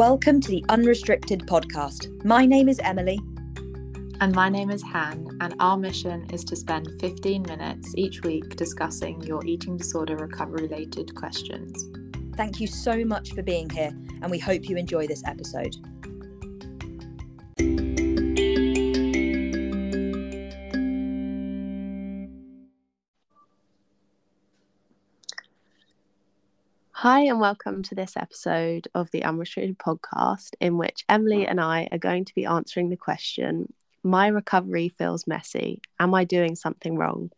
Welcome to the Unrestricted podcast. My name is Emily. And my name is Han, and our mission is to spend 15 minutes each week discussing your eating disorder recovery related questions. Thank you so much for being here, and we hope you enjoy this episode. Hi, and welcome to this episode of the Unrestricted podcast, in which Emily and I are going to be answering the question My recovery feels messy. Am I doing something wrong?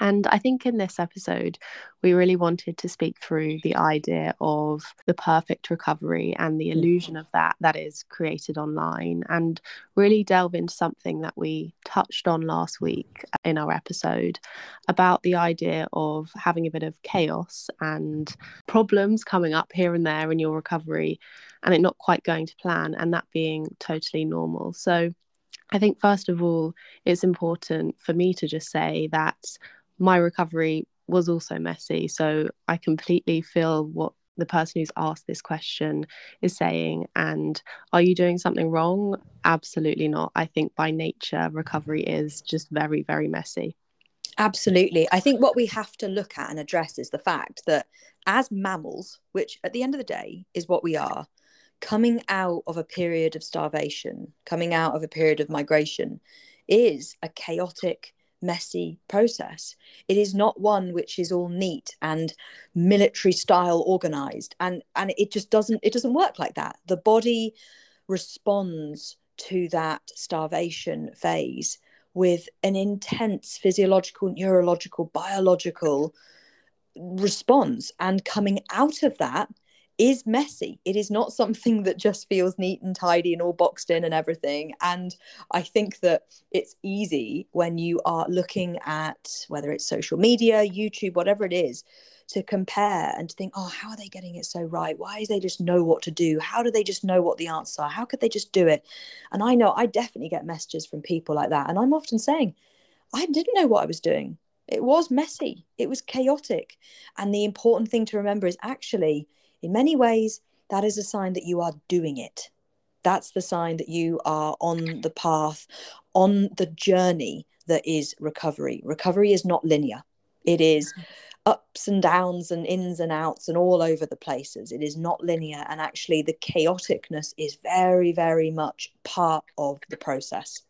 And I think in this episode, we really wanted to speak through the idea of the perfect recovery and the illusion of that that is created online, and really delve into something that we touched on last week in our episode about the idea of having a bit of chaos and problems coming up here and there in your recovery and it not quite going to plan, and that being totally normal. So, I think, first of all, it's important for me to just say that my recovery was also messy. So I completely feel what the person who's asked this question is saying. And are you doing something wrong? Absolutely not. I think by nature, recovery is just very, very messy. Absolutely. I think what we have to look at and address is the fact that as mammals, which at the end of the day is what we are, coming out of a period of starvation, coming out of a period of migration, is a chaotic messy process. It is not one which is all neat and military style organized and and it just doesn't it doesn't work like that. The body responds to that starvation phase with an intense physiological, neurological, biological response and coming out of that is messy. It is not something that just feels neat and tidy and all boxed in and everything. And I think that it's easy when you are looking at whether it's social media, YouTube, whatever it is, to compare and to think, oh, how are they getting it so right? Why do they just know what to do? How do they just know what the answers are? How could they just do it? And I know I definitely get messages from people like that. And I'm often saying, I didn't know what I was doing. It was messy, it was chaotic. And the important thing to remember is actually, in many ways, that is a sign that you are doing it. That's the sign that you are on the path, on the journey that is recovery. Recovery is not linear, it is ups and downs and ins and outs and all over the places. It is not linear. And actually, the chaoticness is very, very much part of the process.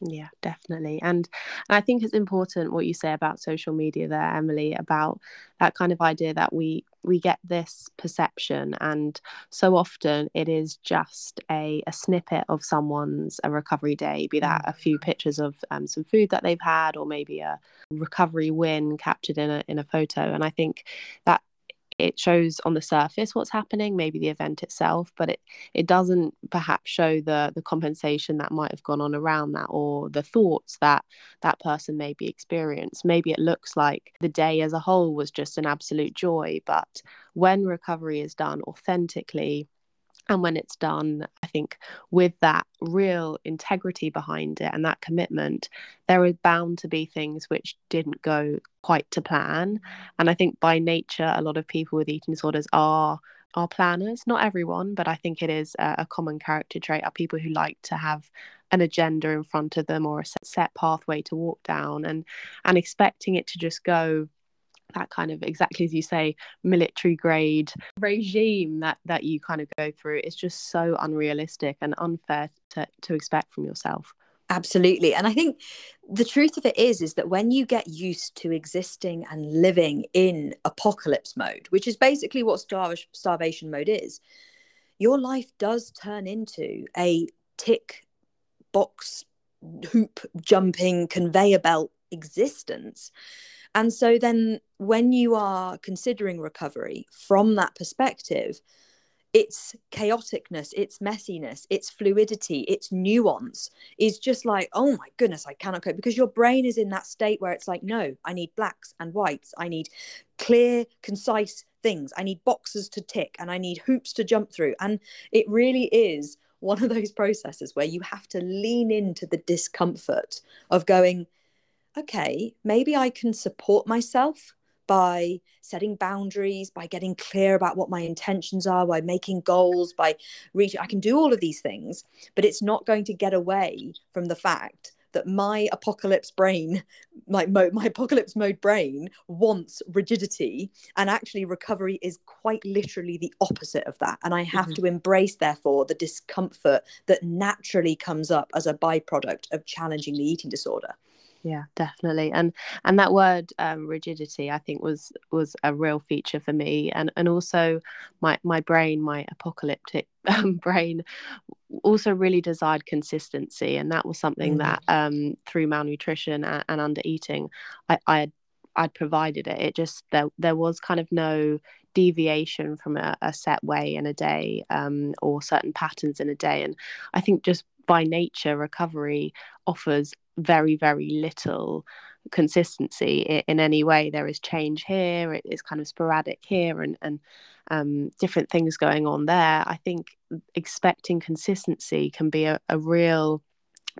Yeah, definitely. And, and I think it's important what you say about social media there, Emily, about that kind of idea that we we get this perception and so often it is just a, a snippet of someone's a recovery day be that a few mm. pictures of um, some food that they've had or maybe a recovery win captured in a in a photo and i think that it shows on the surface what's happening maybe the event itself but it it doesn't perhaps show the the compensation that might have gone on around that or the thoughts that that person maybe experienced. Maybe it looks like the day as a whole was just an absolute joy but when recovery is done authentically and when it's done i think with that real integrity behind it and that commitment there is bound to be things which didn't go quite to plan. And i think by nature a lot of people with eating disorders are are planners. Not everyone but i think it is a, a common character trait are people who like to have an agenda in front of them or a set pathway to walk down and and expecting it to just go that kind of exactly as you say military grade regime that that you kind of go through is just so unrealistic and unfair to, to expect from yourself. Absolutely and i think the truth of it is is that when you get used to existing and living in apocalypse mode which is basically what star- starvation mode is your life does turn into a tick box hoop jumping conveyor belt existence and so then when you are considering recovery from that perspective, its chaoticness, its messiness, its fluidity, its nuance is just like, oh my goodness, I cannot cope because your brain is in that state where it's like, no, I need blacks and whites. I need clear, concise things. I need boxes to tick and I need hoops to jump through. And it really is one of those processes where you have to lean into the discomfort of going, okay, maybe I can support myself by setting boundaries, by getting clear about what my intentions are, by making goals, by reaching. I can do all of these things, but it's not going to get away from the fact that my apocalypse brain, my, my apocalypse mode brain, wants rigidity. And actually, recovery is quite literally the opposite of that. And I have mm-hmm. to embrace, therefore, the discomfort that naturally comes up as a byproduct of challenging the eating disorder yeah definitely and and that word um, rigidity i think was was a real feature for me and and also my my brain my apocalyptic um, brain also really desired consistency and that was something mm. that um, through malnutrition and, and under eating i i had I'd provided it. It just there there was kind of no deviation from a, a set way in a day um, or certain patterns in a day. And I think just by nature, recovery offers very very little consistency in, any way. There is change here. It is kind of sporadic here, and and um, different things going on there. I think expecting consistency can be a, a real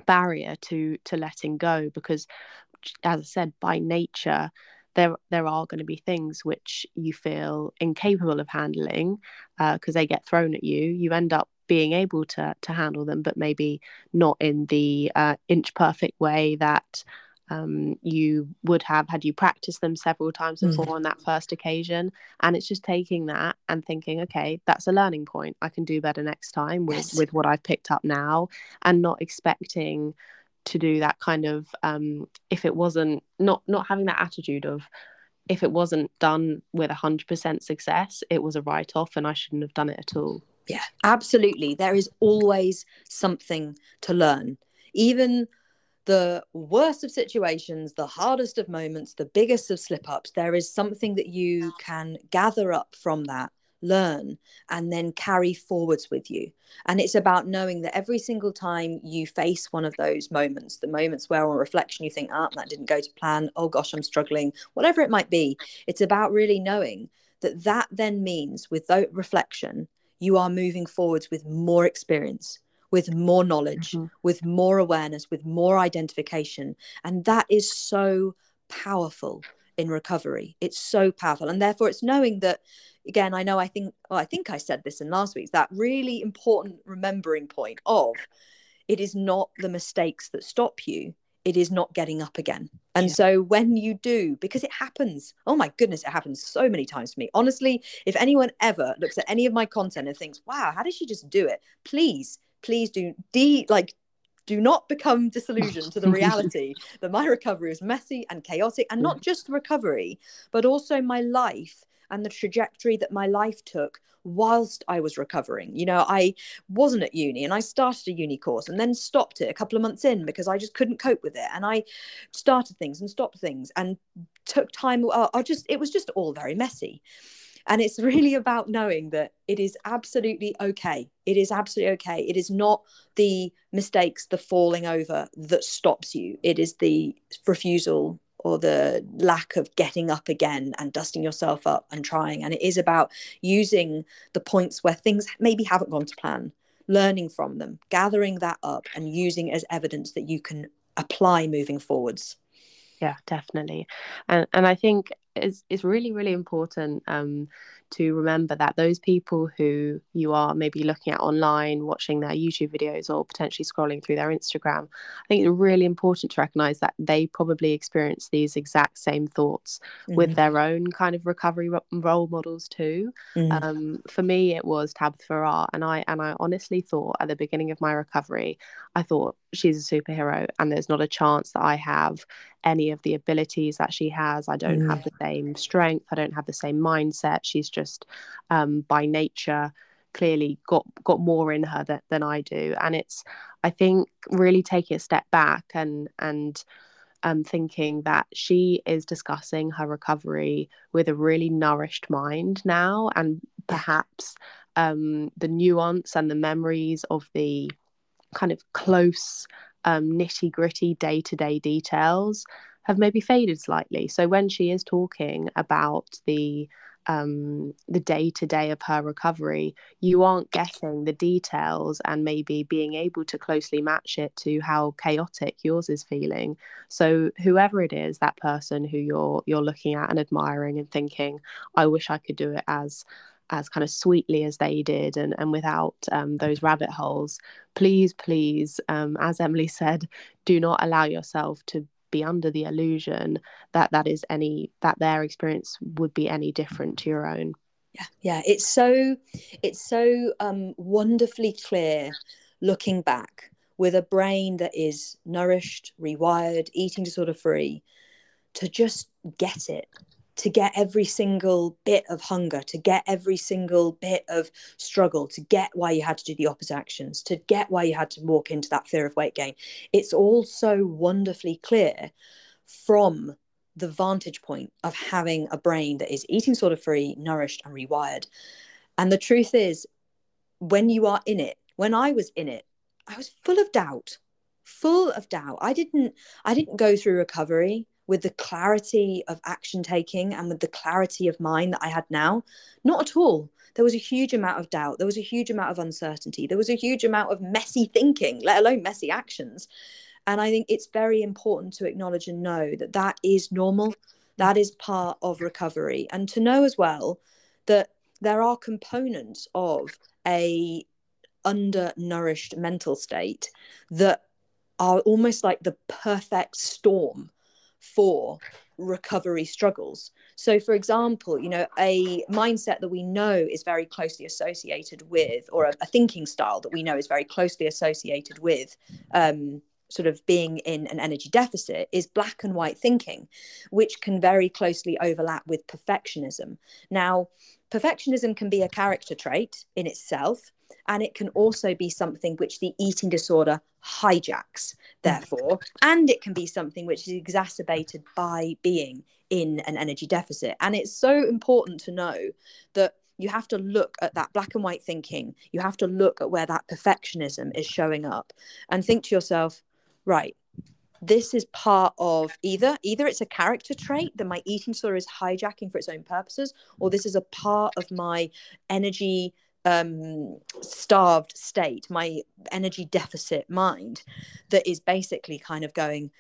barrier to to letting go because as i said by nature there there are going to be things which you feel incapable of handling because uh, they get thrown at you you end up being able to to handle them but maybe not in the uh, inch perfect way that um, you would have had you practiced them several times before mm. on that first occasion. And it's just taking that and thinking, okay, that's a learning point. I can do better next time with, yes. with what I've picked up now and not expecting to do that kind of um, if it wasn't not not having that attitude of if it wasn't done with 100% success it was a write-off and i shouldn't have done it at all yeah absolutely. There is always something to learn. Even the worst of situations, the hardest of moments, the biggest of slip ups, there is something that you can gather up from that, learn, and then carry forwards with you. And it's about knowing that every single time you face one of those moments, the moments where on reflection you think, ah, that didn't go to plan, oh gosh, I'm struggling, whatever it might be, it's about really knowing that that then means with reflection, you are moving forwards with more experience with more knowledge, mm-hmm. with more awareness, with more identification. And that is so powerful in recovery. It's so powerful. And therefore, it's knowing that, again, I know I think, well, I think I said this in last week's, that really important remembering point of it is not the mistakes that stop you. It is not getting up again. And yeah. so when you do, because it happens, oh my goodness, it happens so many times to me. Honestly, if anyone ever looks at any of my content and thinks, wow, how did she just do it? Please please do de like do not become disillusioned to the reality that my recovery was messy and chaotic and not mm. just recovery but also my life and the trajectory that my life took whilst I was recovering. You know, I wasn't at uni and I started a uni course and then stopped it a couple of months in because I just couldn't cope with it. And I started things and stopped things and took time. Uh, I just, it was just all very messy. And it's really about knowing that it is absolutely okay. It is absolutely okay. It is not the mistakes, the falling over that stops you. It is the refusal or the lack of getting up again and dusting yourself up and trying. And it is about using the points where things maybe haven't gone to plan, learning from them, gathering that up and using as evidence that you can apply moving forwards yeah definitely and and i think it's, it's really really important um to remember that those people who you are maybe looking at online, watching their YouTube videos, or potentially scrolling through their Instagram, I think it's really important to recognize that they probably experience these exact same thoughts mm-hmm. with their own kind of recovery role models too. Mm-hmm. Um, for me, it was Tabitha Farrar, and I and I honestly thought at the beginning of my recovery, I thought she's a superhero, and there's not a chance that I have any of the abilities that she has. I don't mm. have the same strength. I don't have the same mindset. She's just um, by nature clearly got got more in her that, than I do. And it's I think really taking a step back and and um, thinking that she is discussing her recovery with a really nourished mind now, and perhaps um, the nuance and the memories of the kind of close um, nitty gritty day to day details have maybe faded slightly. So when she is talking about the um, the day to day of her recovery, you aren't getting the details and maybe being able to closely match it to how chaotic yours is feeling. So whoever it is, that person who you're you're looking at and admiring and thinking, I wish I could do it as as kind of sweetly as they did and, and without um, those rabbit holes please please um, as emily said do not allow yourself to be under the illusion that that is any that their experience would be any different to your own. Yeah yeah it's so it's so um wonderfully clear looking back with a brain that is nourished rewired eating disorder free to just get it to get every single bit of hunger, to get every single bit of struggle, to get why you had to do the opposite actions, to get why you had to walk into that fear of weight gain. It's all so wonderfully clear from the vantage point of having a brain that is eating sort of free, nourished, and rewired. And the truth is, when you are in it, when I was in it, I was full of doubt, full of doubt. I didn't, I didn't go through recovery with the clarity of action taking and with the clarity of mind that I had now? Not at all. There was a huge amount of doubt. There was a huge amount of uncertainty. There was a huge amount of messy thinking, let alone messy actions. And I think it's very important to acknowledge and know that that is normal. That is part of recovery. And to know as well that there are components of a undernourished mental state that are almost like the perfect storm for recovery struggles. So, for example, you know, a mindset that we know is very closely associated with, or a, a thinking style that we know is very closely associated with, um, sort of being in an energy deficit is black and white thinking, which can very closely overlap with perfectionism. Now, perfectionism can be a character trait in itself, and it can also be something which the eating disorder hijacks, therefore, and it can be something which is exacerbated by being in an energy deficit. And it's so important to know that you have to look at that black and white thinking, you have to look at where that perfectionism is showing up and think to yourself, right, this is part of either either it's a character trait that my eating disorder is hijacking for its own purposes or this is a part of my energy um, starved state, my energy deficit mind, that is basically kind of going,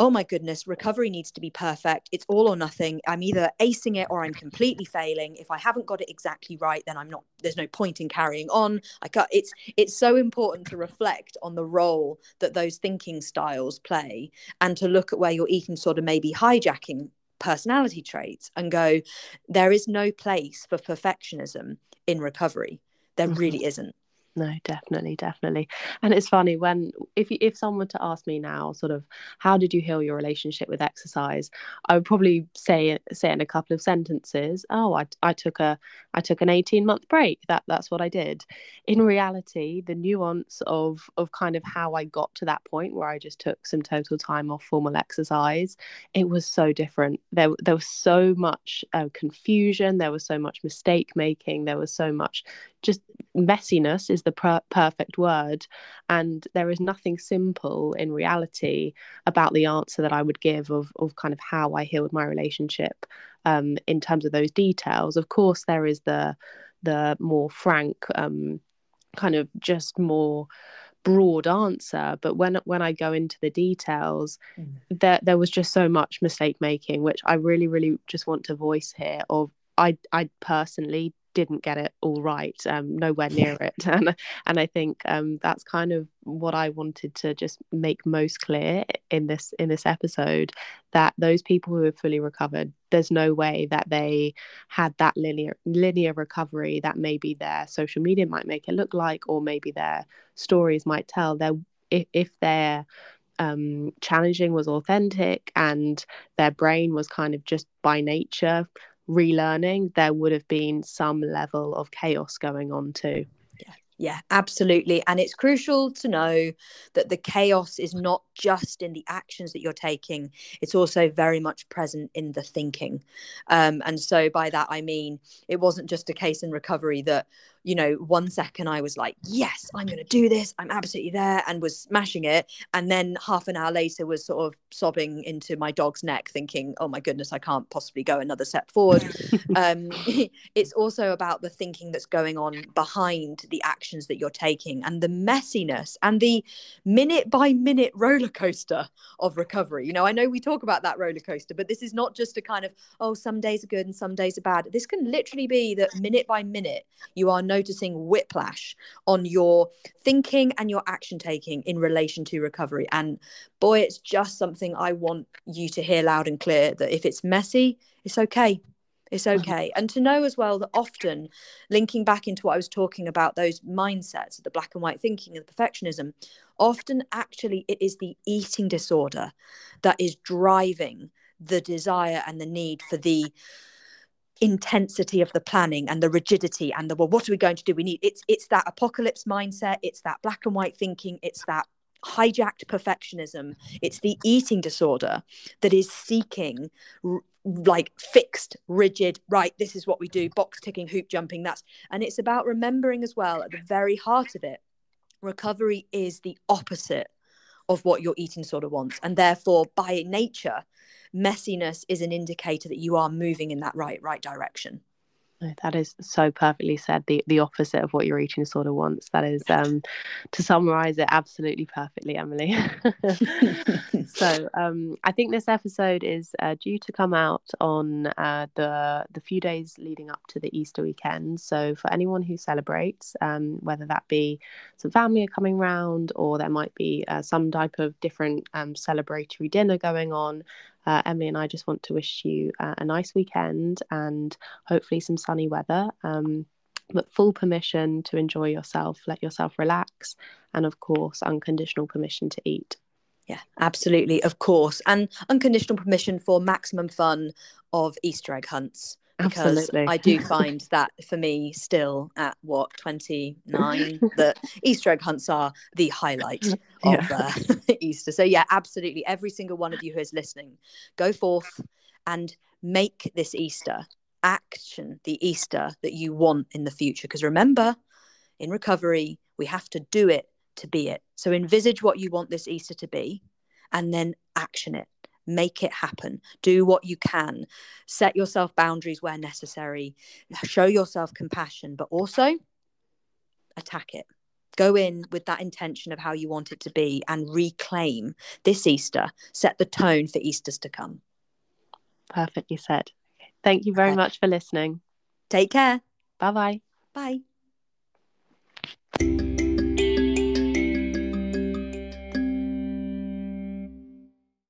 oh my goodness, recovery needs to be perfect. It's all or nothing. I'm either acing it or I'm completely failing. If I haven't got it exactly right, then I'm not. There's no point in carrying on. I got it's it's so important to reflect on the role that those thinking styles play, and to look at where you're eating sort of maybe hijacking personality traits and go, there is no place for perfectionism in recovery there mm-hmm. really isn't no definitely definitely. And it's funny when if if someone were to ask me now sort of how did you heal your relationship with exercise? I would probably say say in a couple of sentences. Oh i, I took a i took an 18 month break. That that's what i did. In reality the nuance of of kind of how i got to that point where i just took some total time off formal exercise it was so different. There there was so much uh, confusion there was so much mistake making there was so much just messiness is the per- perfect word and there is nothing simple in reality about the answer that i would give of, of kind of how i healed my relationship um, in terms of those details of course there is the the more frank um, kind of just more broad answer but when when i go into the details mm. there there was just so much mistake making which i really really just want to voice here of I I personally didn't get it all right, um, nowhere near it. And and I think um, that's kind of what I wanted to just make most clear in this in this episode that those people who have fully recovered, there's no way that they had that linear linear recovery that maybe their social media might make it look like, or maybe their stories might tell. Their if, if their um, challenging was authentic and their brain was kind of just by nature relearning, there would have been some level of chaos going on too. Yeah, yeah, absolutely. And it's crucial to know that the chaos is not just in the actions that you're taking, it's also very much present in the thinking. Um, and so by that, I mean, it wasn't just a case in recovery that you know, one second I was like, yes, I'm going to do this. I'm absolutely there and was smashing it. And then half an hour later was sort of sobbing into my dog's neck, thinking, oh my goodness, I can't possibly go another step forward. um, it's also about the thinking that's going on behind the actions that you're taking and the messiness and the minute by minute roller coaster of recovery. You know, I know we talk about that roller coaster, but this is not just a kind of, oh, some days are good and some days are bad. This can literally be that minute by minute you are noticing whiplash on your thinking and your action taking in relation to recovery. And boy, it's just something I want you to hear loud and clear that if it's messy, it's okay. It's okay. And to know as well that often linking back into what I was talking about, those mindsets, the black and white thinking and the perfectionism, often actually it is the eating disorder that is driving the desire and the need for the intensity of the planning and the rigidity and the well what are we going to do? We need it's it's that apocalypse mindset it's that black and white thinking it's that hijacked perfectionism it's the eating disorder that is seeking r- like fixed rigid right this is what we do box ticking hoop jumping that's and it's about remembering as well at the very heart of it recovery is the opposite of what your eating disorder wants. And therefore by nature messiness is an indicator that you are moving in that right right direction that is so perfectly said. The the opposite of what your eating disorder wants. That is um, to summarize it absolutely perfectly, Emily. so um, I think this episode is uh, due to come out on uh, the the few days leading up to the Easter weekend. So for anyone who celebrates, um, whether that be some family are coming round or there might be uh, some type of different um, celebratory dinner going on, uh, Emily and I just want to wish you uh, a nice weekend and hopefully some sunny weather. Um, but full permission to enjoy yourself, let yourself relax, and of course, unconditional permission to eat. Yeah, absolutely, of course, and unconditional permission for maximum fun of Easter egg hunts because Absolutely. I do find that for me still at what 29 that Easter egg hunts are the highlight yeah. of uh, Easter. So yeah, absolutely every single one of you who is listening, go forth and make this Easter action the Easter that you want in the future because remember in recovery we have to do it to be it. So envisage what you want this Easter to be and then action it make it happen. Do what you can. Set yourself boundaries where necessary. Show yourself compassion but also attack it. Go in with that intention of how you want it to be and reclaim this easter. Set the tone for easters to come. Perfectly said. Thank you very okay. much for listening. Take care. Bye-bye. Bye